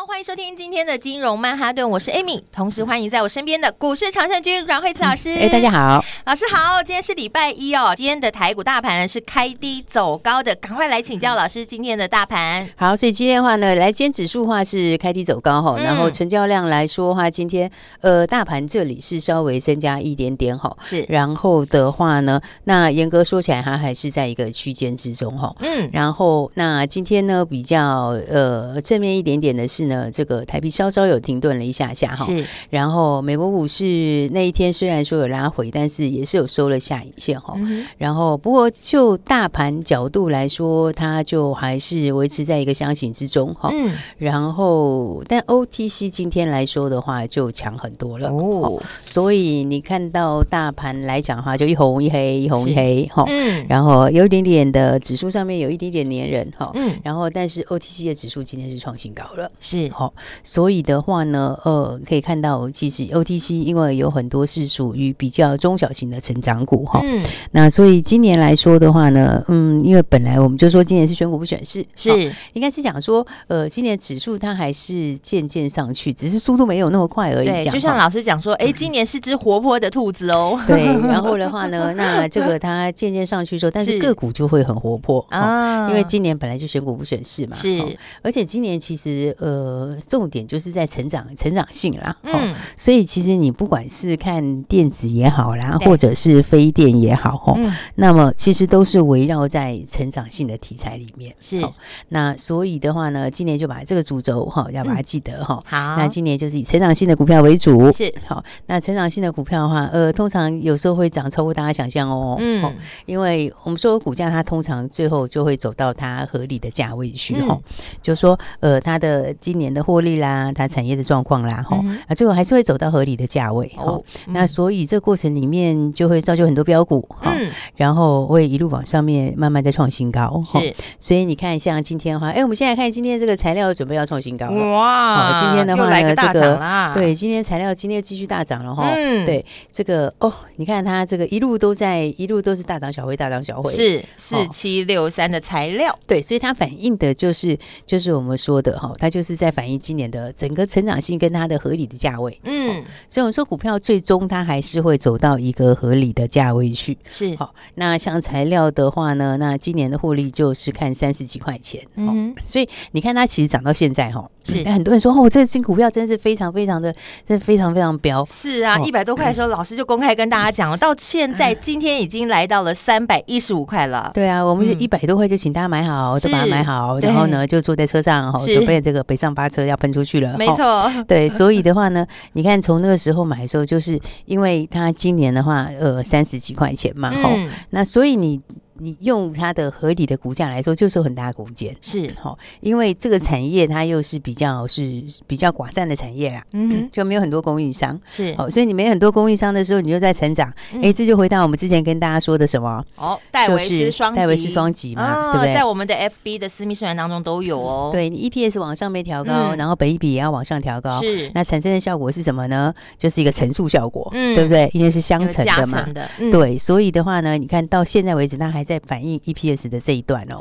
好，欢迎收听今天的金融曼哈顿，我是 Amy，同时欢迎在我身边的股市常胜军阮慧慈老师。哎、嗯，大家好，老师好，今天是礼拜一哦，今天的台股大盘呢是开低走高的，赶快来请教老师今天的大盘。好，所以今天的话呢，来今天指数话是开低走高哈，然后成交量来说的话，今天呃大盘这里是稍微增加一点点哈，是，然后的话呢，那严格说起来，它还是在一个区间之中哈，嗯，然后那今天呢比较呃正面一点点的是。是呢，这个台币稍稍有停顿了一下下哈，是。然后美国股市那一天虽然说有拉回，但是也是有收了下影线哈。嗯、然后不过就大盘角度来说，它就还是维持在一个箱型之中哈。嗯。然后但 OTC 今天来说的话就强很多了哦。所以你看到大盘来讲的话，就一红一黑，一红一黑哈。嗯。然后有一点点的指数上面有一点点黏人哈。嗯。然后但是 OTC 的指数今天是创新高了。是好，所以的话呢，呃，可以看到，其实 OTC 因为有很多是属于比较中小型的成长股哈，嗯，那所以今年来说的话呢，嗯，因为本来我们就说今年是选股不选市，是应该是讲说，呃，今年指数它还是渐渐上去，只是速度没有那么快而已。对，就像老师讲说，哎，今年是只活泼的兔子哦。对，然后的话呢，那这个它渐渐上去之后，但是个股就会很活泼啊，因为今年本来就选股不选市嘛，是，而且今年其实呃。呃，重点就是在成长，成长性啦。嗯，所以其实你不管是看电子也好啦，或者是非电也好，哈，那么其实都是围绕在成长性的题材里面。是，那所以的话呢，今年就把这个主轴哈，要把它记得哈。好，那今年就是以成长性的股票为主。是，好，那成长性的股票的话，呃，通常有时候会涨超过大家想象哦。嗯，因为我们说股价它通常最后就会走到它合理的价位去哈，就是说呃，它的。今年的获利啦，它产业的状况啦，哈、嗯，啊，最后还是会走到合理的价位，哦，那所以这过程里面就会造就很多标股，嗯，然后会一路往上面慢慢再创新高，是，所以你看像今天的话，哎，我们现在看今天这个材料准备要创新高，哇，今天的话呢，这个对，今天材料今天继续大涨了哈，嗯，对，这个哦，你看它这个一路都在一路都是大涨小回，大涨小回，是四七六三的材料，对，所以它反映的就是就是我们说的哈，它就是。在反映今年的整个成长性跟它的合理的价位，嗯，所以我们说股票最终它还是会走到一个合理的价位去，是。好。那像材料的话呢，那今年的获利就是看三十几块钱，嗯，所以你看它其实涨到现在哈，是。但很多人说哦，这个新股票真是非常非常的，真是非常非常飙，是啊，一百多块的时候，老师就公开跟大家讲了，到现在今天已经来到了三百一十五块了。对啊，我们一百多块就请大家买好，都把它买好，然后呢就坐在车上哈，准备这个北上。发车要喷出去了，没错，对，所以的话呢，你看从那个时候买的时候，就是因为它今年的话，呃，三十几块钱嘛，哈、嗯，那所以你。你用它的合理的股价来说，就是有很大的空间，是。哈，因为这个产业它又是比较是比较寡占的产业啦，嗯，就没有很多供应商，是。哦，所以你没很多供应商的时候，你就在成长，哎，这就回到我们之前跟大家说的什么？哦，戴维斯双戴维斯双击嘛，对不对？在我们的 FB 的私密社团当中都有哦，对你 EPS 往上没调高，然后本益比也要往上调高，是。那产生的效果是什么呢？就是一个乘数效果，嗯，对不对？因为是相乘的嘛，对，所以的话呢，你看到现在为止，它还在反映 EPS 的这一段哦，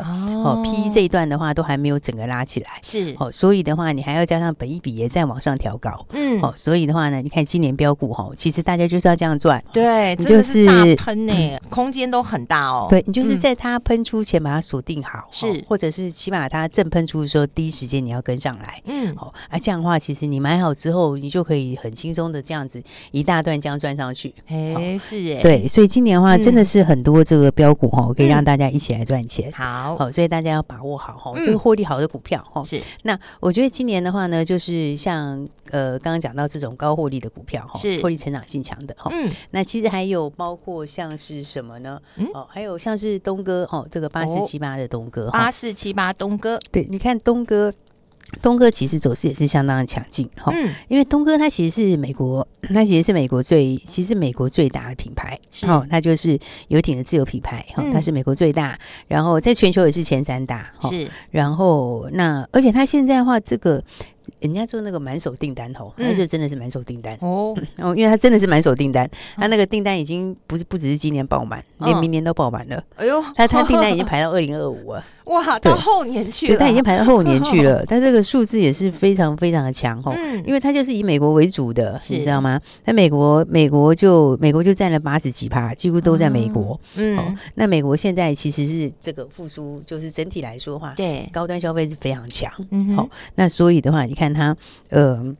哦，P 这一段的话都还没有整个拉起来，是。哦，所以的话你还要加上本益比也在往上调高，嗯，哦，所以的话呢，你看今年标股哈，其实大家就是要这样赚，对，你就是大喷呢，空间都很大哦，对，你就是在它喷出前把它锁定好，是，或者是起码它正喷出的时候，第一时间你要跟上来，嗯，好，啊，这样的话其实你买好之后，你就可以很轻松的这样子一大段这样赚上去，哎，是耶，对，所以今年的话真的是很多这个标股哈，可以让大家。一起来赚钱，好，好，所以大家要把握好哈，这个获利好的股票哈。是，那我觉得今年的话呢，就是像呃刚刚讲到这种高获利的股票哈，是获利成长性强的哈。嗯，那其实还有包括像是什么呢？哦，还有像是东哥哦，这个八四七八的东哥，八四七八东哥，对，你看东哥。东哥其实走势也是相当的强劲哈，嗯，因为东哥它其实是美国，它其实是美国最，其实美国最大的品牌，哦，它就是游艇的自有品牌，哈，它是美国最大，然后在全球也是前三大，是，然后那而且它现在的话，这个。人家做那个满手订单哦，那就真的是满手订单哦。哦，因为他真的是满手订单，他那个订单已经不是不只是今年爆满，连明年都爆满了。哎呦，他他订单已经排到二零二五了。哇，到后年去了，他已经排到后年去了。但这个数字也是非常非常的强哦，因为他就是以美国为主的，你知道吗？那美国美国就美国就占了八十几趴，几乎都在美国。嗯，那美国现在其实是这个复苏，就是整体来说的话，对高端消费是非常强。嗯，好，那所以的话，你看他呃。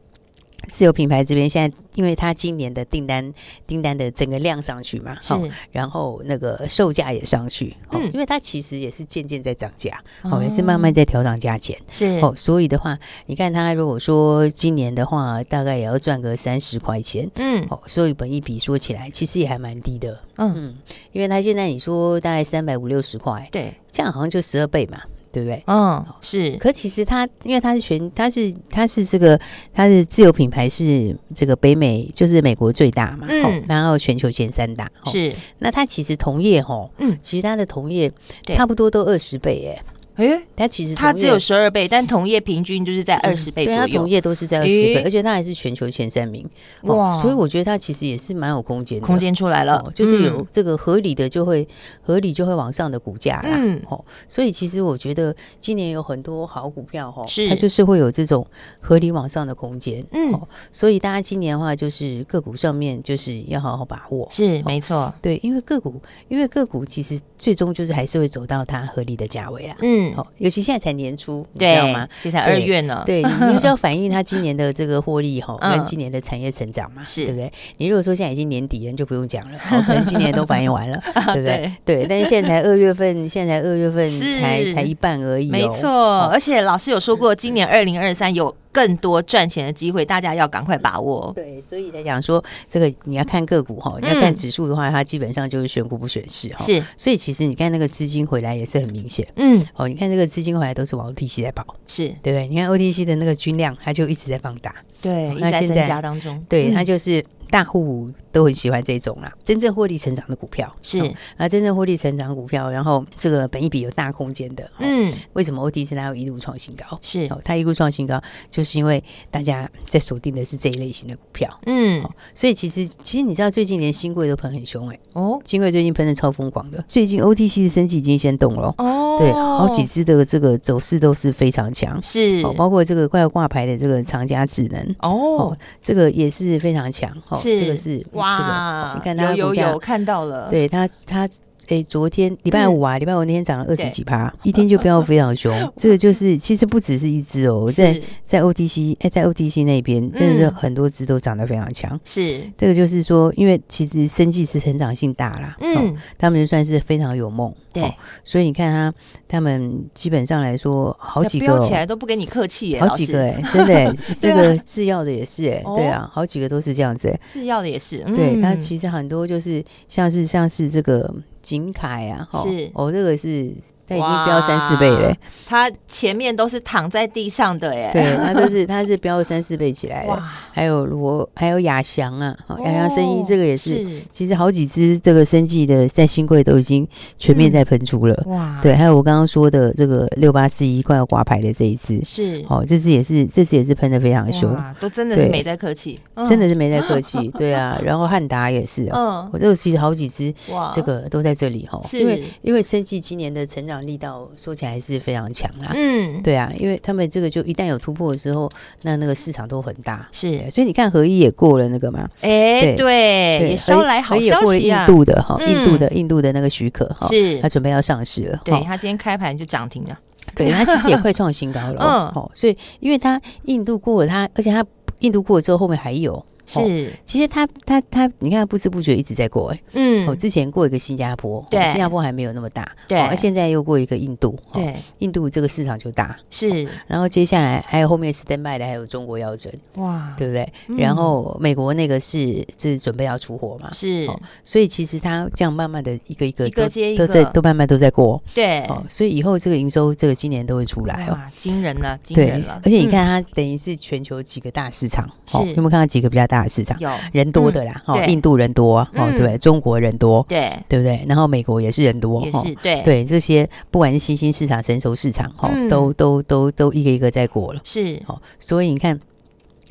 自有品牌这边现在，因为它今年的订单订单的整个量上去嘛，好是，然后那个售价也上去，嗯，因为它其实也是渐渐在涨价，哦，哦，也是慢慢在调涨价钱，是。哦，所以的话，你看它如果说今年的话，大概也要赚个三十块钱，嗯，哦，所以本一比说起来，其实也还蛮低的，嗯，嗯，因为它现在你说大概三百五六十块，对，这样好像就十二倍嘛。对不对？嗯，是。可其实它，因为它是全，它是它是这个，它是自有品牌，是这个北美就是美国最大嘛，嗯，然后全球前三大，是。那它其实同业哈，嗯，其实它的同业差不多都二十倍耶。哎，它其实它只有十二倍，但同业平均就是在二十倍左右。对，它同业都是在二十倍，而且它还是全球前三名。哇，所以我觉得它其实也是蛮有空间的，空间出来了，就是有这个合理的就会合理就会往上的股价啦。嗯，哦，所以其实我觉得今年有很多好股票哈，是它就是会有这种合理往上的空间。嗯，所以大家今年的话，就是个股上面就是要好好把握。是没错，对，因为个股，因为个股其实最终就是还是会走到它合理的价位啦。嗯。好，尤其现在才年初，你知道吗？现在二月呢。对，你就 要反映它今年的这个获利哈，跟今年的产业成长嘛，是对不对？你如果说现在已经年底了，就不用讲了，可能今年都反映完了，对不对？对，但是现在才二月份，现在才二月份才才一半而已。没错，而且老师有说过，今年二零二三有。更多赚钱的机会，大家要赶快把握。对，所以才讲说这个你要看个股哈，你要看指数的话，它基本上就是选股不选市哈。是，所以其实你看那个资金回来也是很明显。嗯，哦，你看这个资金回来都是往 OTC 在跑，是对不对？你看 OTC 的那个均量，它就一直在放大。对，那现在当中，对，它就是。大户都很喜欢这种啦，真正获利成长的股票。是。啊，真正获利成长股票，然后这个本益比有大空间的，嗯，为什么？OTC 它要一路创新高？是。哦，它一路创新高，就是因为大家在锁定的是这一类型的股票，嗯，所以其实其实你知道最近连新贵都喷很凶哎，哦，新贵最近喷的超疯狂的，最近 OTC 的生技已经先动了。哦，对，好几只的这个走势都是非常强，是。哦，包括这个快要挂牌的这个长佳智能。哦，这个也是非常强。哦。是这个是哇，这个你看它有有有看到了，对它它。哎，昨天礼拜五啊，礼拜五那天涨了二十几趴，一天就飙非常凶。这个就是其实不只是一只哦，在在 OTC 哎，在 OTC 那边真的是很多只都涨得非常强。是这个就是说，因为其实生技是成长性大啦，嗯，他们就算是非常有梦。对，所以你看他他们基本上来说，好几个飙起来都不跟你客气耶，好几个哎，真的，这个制药的也是哎，对啊，好几个都是这样子。制药的也是，对，它其实很多就是像是像是这个。景凯啊，是哦，这个是。它已经飙三四倍了，它前面都是躺在地上的耶，对，它都是它是飙了三四倍起来了。还有罗，还有亚翔啊，亚翔生意这个也是，其实好几只这个生计的在新贵都已经全面在喷出了。哇，对，还有我刚刚说的这个六八四一快要挂牌的这一只，是。哦，这只也是这只也是喷的非常凶，都真的是没在客气，真的是没在客气。对啊，然后汉达也是，嗯，我这个其实好几只，哇，这个都在这里哈，因为因为生计今年的成长。力道说起来是非常强啦，嗯，对啊，因为他们这个就一旦有突破的时候，那那个市场都很大，是，所以你看合一也过了那个嘛，哎，对，也捎来好消息印度的哈，印度的印度的那个许可哈，是，他准备要上市了，对，他今天开盘就涨停了，对，他其实也快创新高了，嗯，好所以因为他印度过了他，而且他印度过了之后后面还有。是，其实他他他，你看不知不觉一直在过哎，嗯，哦，之前过一个新加坡，对，新加坡还没有那么大，对，而现在又过一个印度，对，印度这个市场就大，是，然后接下来还有后面 stand by 的还有中国要整，哇，对不对？然后美国那个是是准备要出货嘛，是，所以其实他这样慢慢的一个一个一个接一个。都在都慢慢都在过，对，所以以后这个营收这个今年都会出来哦，惊人了，惊人了，而且你看它等于是全球几个大市场，是，有没有看到几个比较大的市场？有。人多的啦，哦，印度人多，哦，对，中国人多，对，对不对？然后美国也是人多，也是对，对这些不管是新兴市场、成熟市场，哈，都都都都一个一个在过了，是，哦，所以你看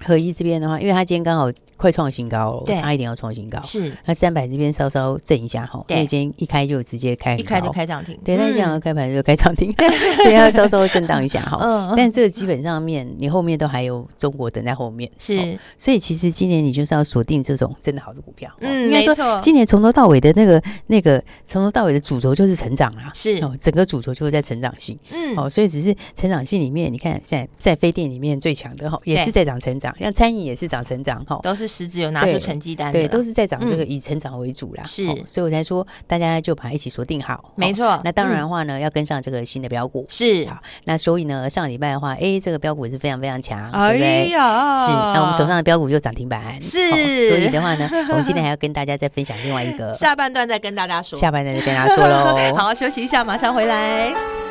合一这边的话，因为它今天刚好。快创新高了，差一点要创新高。是，那三百这边稍稍震一下哈，因为今天一开就直接开，一开就开涨停。对，那这样开盘就开涨停，所以要稍稍震荡一下哈。嗯，但这个基本上面，你后面都还有中国等在后面。是，所以其实今年你就是要锁定这种真的好的股票。嗯，没错。今年从头到尾的那个那个从头到尾的主轴就是成长啦。是，哦，整个主轴就是在成长性。嗯，哦，所以只是成长性里面，你看现在在非电里面最强的哈，也是在涨成长，像餐饮也是涨成长哈，都是。实质有拿出成绩单，对，都是在涨这个以成长为主啦。是，所以我才说大家就把它一起锁定好。没错，那当然的话呢，要跟上这个新的标股。是，好那所以呢，上礼拜的话，哎，这个标股也是非常非常强，对不对？是，那我们手上的标股就涨停板。是，所以的话呢，我们今天还要跟大家再分享另外一个下半段，再跟大家说。下半段再跟大家说喽。好，休息一下，马上回来。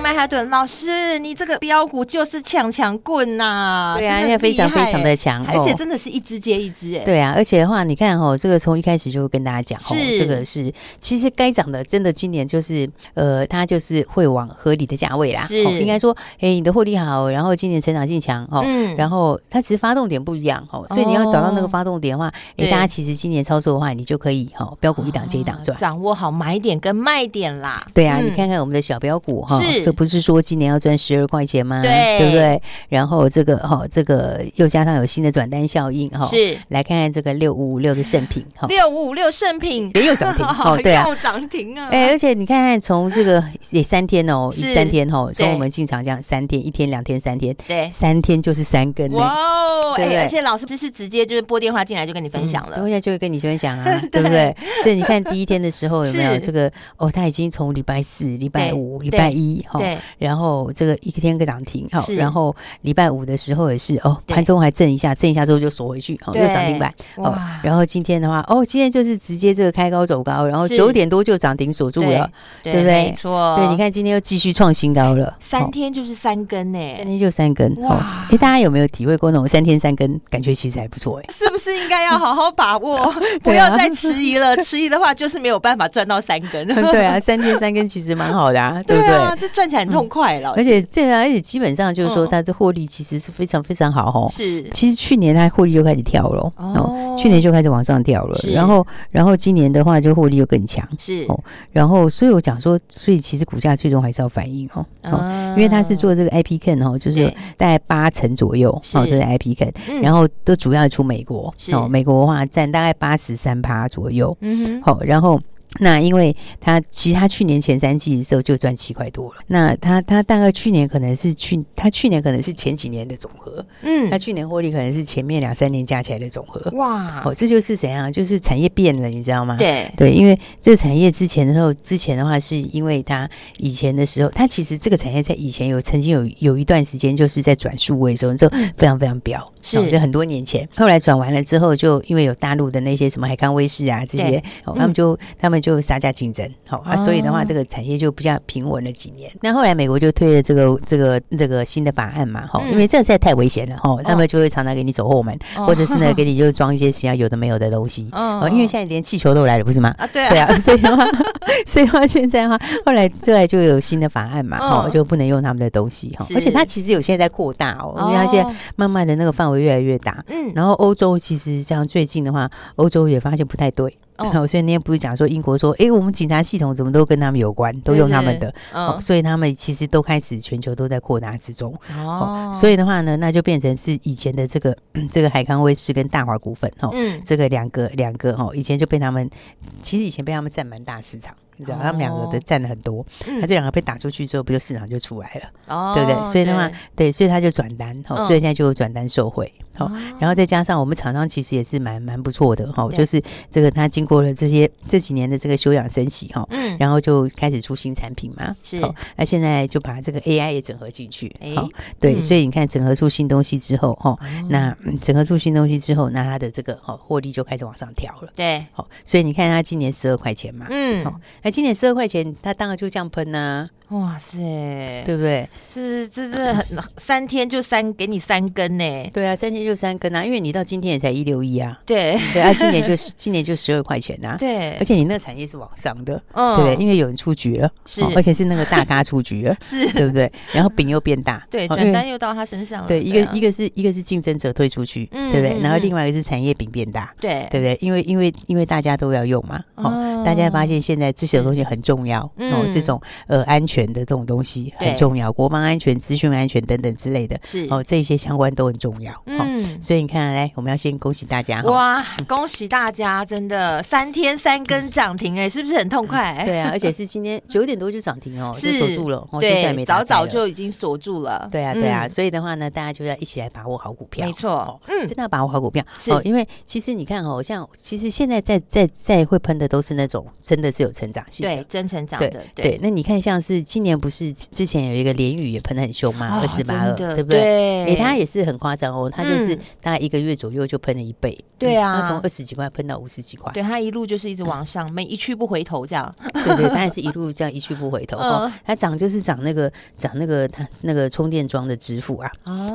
曼哈顿老师，你这个标股就是强强棍呐！对啊，现在非常非常的强，而且真的是一只接一只哎。对啊，而且的话，你看哦，这个从一开始就跟大家讲，哦这个是其实该涨的，真的今年就是呃，它就是会往合理的价位啦。是应该说，哎，你的获利好，然后今年成长性强哦，然后它其实发动点不一样哦，所以你要找到那个发动点的话，哎，大家其实今年操作的话，你就可以哈，标股一档接一档赚，掌握好买点跟卖点啦。对啊，你看看我们的小标股哈，是。不是说今年要赚十二块钱吗？对，对不对？然后这个哈，这个又加上有新的转单效应哈，是。来看看这个六五五六的盛品哈，六五五六盛品也有涨停 哦，对啊，涨停啊！哎，而且你看看从这个也三天哦，三天哦，从我们进场这样三天，一天两天三天，对，三天就是三根哇哦！哎，而且老师这是直接就是拨电话进来就跟你分享了，等一下就会跟你分享啊，对不对？所以你看第一天的时候有没有这个哦？他已经从礼拜四、礼拜五、礼拜一哈。对，然后这个一天个涨停，好，然后礼拜五的时候也是哦，盘中还震一下，震一下之后就锁回去，哦，又涨停板，哦，然后今天的话，哦，今天就是直接这个开高走高，然后九点多就涨停锁住了，对。不对？没错，对，你看今天又继续创新高了，三天就是三根呢，三天就三根，哇！哎，大家有没有体会过那种三天三根，感觉其实还不错哎，是不是应该要好好把握，不要再迟疑了？迟疑的话就是没有办法赚到三根，对啊，三天三根其实蛮好的啊，对不对？这赚起来很痛快了。而且这个，而且基本上就是说，它的获利其实是非常非常好哦。是，其实去年它获利就开始跳了哦，去年就开始往上跳了。然后，然后今年的话就获利又更强。是哦，然后所以我讲说，所以其实股价最终还是要反应哦。因为它是做这个 IP Chem 哦，就是大概八成左右哦，这是 IP Chem，然后都主要出美国哦，美国的话占大概八十三趴左右。嗯哼，好，然后。那因为他其实他去年前三季的时候就赚七块多了，那他他大概去年可能是去他去年可能是前几年的总和，嗯，他去年获利可能是前面两三年加起来的总和，哇，哦，这就是怎样，就是产业变了，你知道吗？对。对，因为这个产业之前的时候，之前的话是因为他以前的时候，他其实这个产业在以前有曾经有有一段时间就是在转数位的时候，就非常非常飙，是，就很多年前，后来转完了之后，就因为有大陆的那些什么海康威视啊这些，哦，他们就他们。就杀价竞争，好啊，所以的话，这个产业就比较平稳了几年。那后来美国就推了这个这个这个新的法案嘛，哈，因为这个实在太危险了，哈，那么就会常常给你走后门，或者是呢给你就装一些其他有的没有的东西，哦，因为现在连气球都来了，不是吗？啊，对啊，对啊，所以的话，所以的话现在的话，后来后来就有新的法案嘛，哈，就不能用他们的东西，哈，而且它其实有现在在扩大哦，因为它现在慢慢的那个范围越来越大，嗯，然后欧洲其实像最近的话，欧洲也发现不太对。哦，所以那天不是讲说英国说，哎，我们警察系统怎么都跟他们有关，都用他们的，哦，所以他们其实都开始全球都在扩大之中。哦，所以的话呢，那就变成是以前的这个这个海康威视跟大华股份，哦，嗯，这个两个两个哦，以前就被他们，其实以前被他们占蛮大市场。你知道他们两个的占了很多，他这两个被打出去之后，不就市场就出来了，哦，对不对？所以的话，对，所以他就转单，哦，所以现在就有转单受惠，好，然后再加上我们厂商其实也是蛮蛮不错的，哈，就是这个他经过了这些这几年的这个休养生息，哈，嗯，然后就开始出新产品嘛，是，那现在就把这个 AI 也整合进去，好，对，所以你看整合出新东西之后，哈，那整合出新东西之后，那它的这个哈获利就开始往上调了，对，好，所以你看它今年十二块钱嘛，嗯，好。那今年十二块钱，它当然就这样喷呐。哇塞，对不对？这这这很三天就三给你三根呢？对啊，三天就三根啊，因为你到今天也才一六一啊。对对啊，今年就 今年就十二块钱啊。对，而且你那个产业是往上的，对不对？因为有人出局了，是，而且是那个大咖出局了，是，对不对？然后饼又变大，对，转单又到他身上了。对，一个一个是一个是竞争者退出去，对不对？然后另外一个是产业饼变大，对，对不对？因为因为因为大家都要用嘛，哦，大家发现现在这些东西很重要哦，这种呃安全的这种东西。很重要，国防安全、资讯安全等等之类的，是哦，这些相关都很重要。嗯，所以你看，来，我们要先恭喜大家。哇，恭喜大家，真的三天三根涨停，哎，是不是很痛快？对啊，而且是今天九点多就涨停哦，就锁住了。对，早早就已经锁住了。对啊，对啊，所以的话呢，大家就要一起来把握好股票。没错，嗯，真的要把握好股票。哦，因为其实你看哦，像其实现在在在在会喷的都是那种真的是有成长性，对，真成长的。对，那你看像是今年不是之前有一个连。雨也喷的很凶嘛，二十八二，对不对？哎，他也是很夸张哦，他就是大概一个月左右就喷了一倍。对啊，它从二十几块喷到五十几块。对，他一路就是一直往上，每一去不回头这样。对对，它也是一路这样一去不回头。哦，它涨就是涨那个涨那个它那个充电桩的支付啊，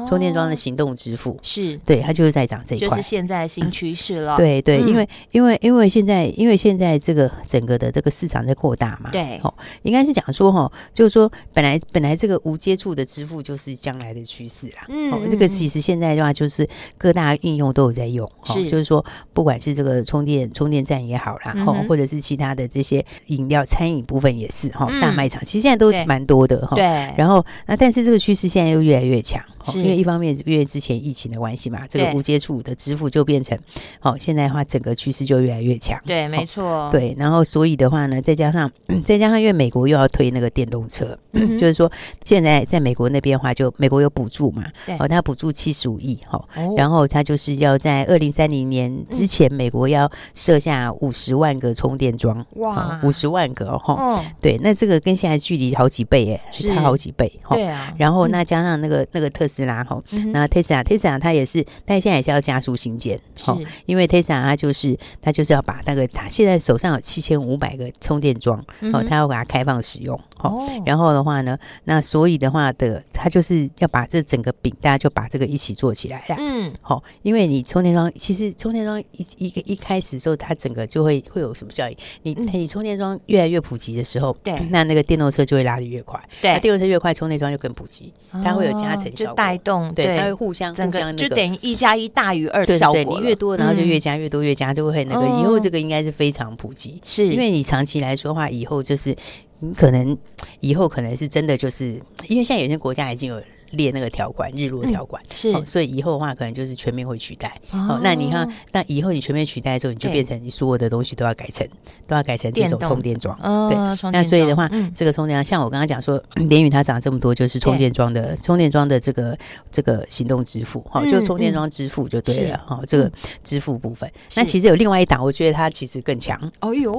充电桩的行动支付是对，它就是在涨这一块，就是现在新趋势了。对对，因为因为因为现在因为现在这个整个的这个市场在扩大嘛。对，哦，应该是讲说哈，就是说本来本来这个。无接触的支付就是将来的趋势啦。嗯，哦，这个其实现在的话，就是各大应用都有在用。是，就是说，不管是这个充电充电站也好啦，哈，或者是其他的这些饮料餐饮部分也是哈，大卖场其实现在都蛮多的哈。对。然后，那但是这个趋势现在又越来越强。因为一方面，因为之前疫情的关系嘛，这个无接触的支付就变成，哦，现在的话整个趋势就越来越强。对，没错。对，然后所以的话呢，再加上再加上，因为美国又要推那个电动车，就是说现在在美国那边的话，就美国有补助嘛，对，哦，他补助七十五亿，哈，然后他就是要在二零三零年之前，美国要设下五十万个充电桩，哇，五十万个哦，对，那这个跟现在距离好几倍，哎，差好几倍，哈，对啊。然后那加上那个那个特斯斯拉哈，那 Tesla，Tesla 它也是，但现在也是要加速新建，是，因为 Tesla 它就是它就是要把那个它现在手上有七千五百个充电桩，哦，它要把它开放使用，哦，然后的话呢，那所以的话的，它就是要把这整个饼，大家就把这个一起做起来了，嗯，好，因为你充电桩其实充电桩一一个一开始的时候，它整个就会会有什么效应？你你充电桩越来越普及的时候，对，那那个电动车就会拉的越快，对，电动车越快，充电桩就更普及，它会有加成效果。带动对，它会互相互相就等于一加一大于二的效果。对，你越多，然后就越加越多，越加就会那个。以后这个应该是非常普及，是因为你长期来说的话，以后就是你可能以后可能是真的就是，因为现在有些国家已经有。列那个条款，日落条款、嗯、是、哦，所以以后的话，可能就是全面会取代。哦，哦，那你看，那以后你全面取代的时候，你就变成你所有的东西都要改成，都要改成这种充电桩。哦，对，那所以的话，嗯、这个充电桩，像我刚刚讲说，联宇它涨这么多，就是充电桩的充电桩的这个这个行动支付，哈、嗯，就充电桩支付就对了，哈、嗯，这个支付部分。那其实有另外一档，我觉得它其实更强。哦呦，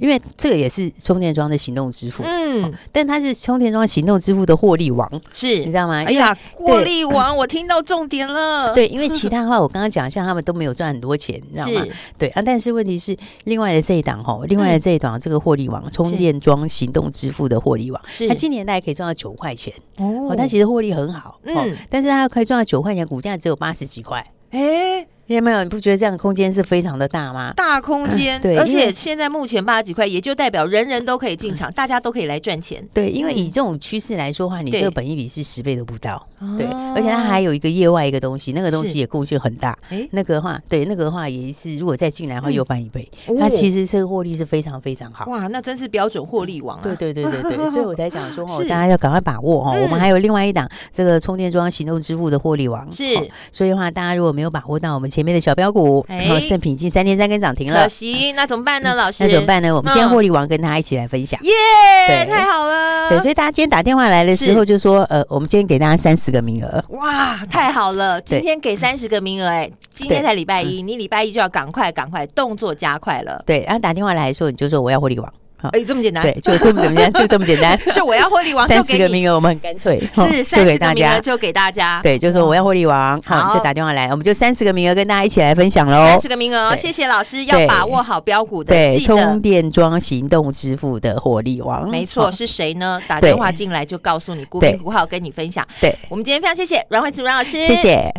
因为这个也是充电桩的行动支付，嗯、哦，但它是充电桩行动支付的获利王，是你知道吗？呀，获利王，我听到重点了。对，因为其他的话我刚刚讲，像他们都没有赚很多钱，你知道吗？对啊，但是问题是，另外的这一档哈，另外的这一档这个获利王，充电桩行动支付的获利王，它今年大概可以赚到九块钱哦，它其实获利很好，嗯，但是它可以赚到九块钱，股价只有八十几块，哎。有没有？你不觉得这样的空间是非常的大吗？大空间，对，而且现在目前八十几块，也就代表人人都可以进场，大家都可以来赚钱。对，因为以这种趋势来说的话，你这个本益比是十倍都不到。对，而且它还有一个业外一个东西，那个东西也贡献很大。哎，那个的话，对，那个的话也是，如果再进来的话，又翻一倍。那其实这个获利是非常非常好。哇，那真是标准获利王啊！对对对对对，所以我才讲说哦，大家要赶快把握哦。我们还有另外一档这个充电桩行动支付的获利王。是，所以的话，大家如果没有把握到我们前面的小标股。然后盛品已经三天三根涨停了，可惜，那怎么办呢？老师，那怎么办呢？我们今天获利王跟大家一起来分享，耶，太好了。对，所以大家今天打电话来的时候就说，呃，我们今天给大家三十个名额，哇，太好了，今天给三十个名额，哎，今天才礼拜一，你礼拜一就要赶快赶快动作加快了。对，然后打电话来的时候，你就说我要获利王。哎，这么简单？对，就这么简单，就这么简单。就我要获利王，三十个名额，我们很干脆，是三十个名额就给大家。对，就说我要获利王，好，就打电话来，我们就三十个名额跟大家一起来分享喽。三十个名额，谢谢老师，要把握好标股的。对，充电桩行动支付的获利王，没错，是谁呢？打电话进来就告诉你，股名股号跟你分享。对，我们今天非常谢谢阮慧慈阮老师，谢谢。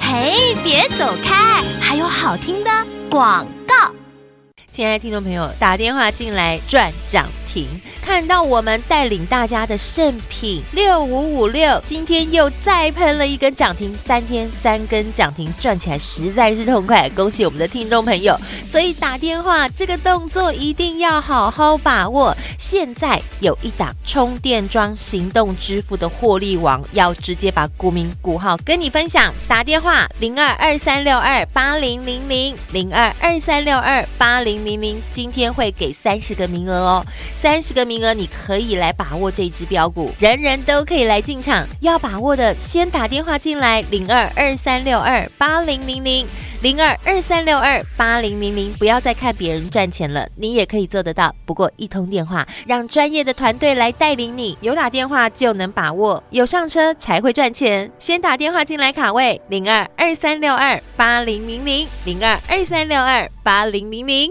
嘿，别走开，还有好听的广告。亲爱的听众朋友，打电话进来赚涨停，看到我们带领大家的圣品六五五六，今天又再喷了一根涨停，三天三根涨停，赚起来实在是痛快，恭喜我们的听众朋友！所以打电话这个动作一定要好好把握。现在有一档充电桩行动支付的获利王，要直接把股名股号跟你分享，打电话零二二三六二八零零零零二二三六二八零。明明今天会给三十个名额哦，三十个名额你可以来把握这只标股，人人都可以来进场。要把握的，先打电话进来，零二二三六二八零零零零二二三六二八零零零，不要再看别人赚钱了，你也可以做得到。不过一通电话，让专业的团队来带领你，有打电话就能把握，有上车才会赚钱。先打电话进来卡位，零二二三六二八零零零零二二三六二八零零零。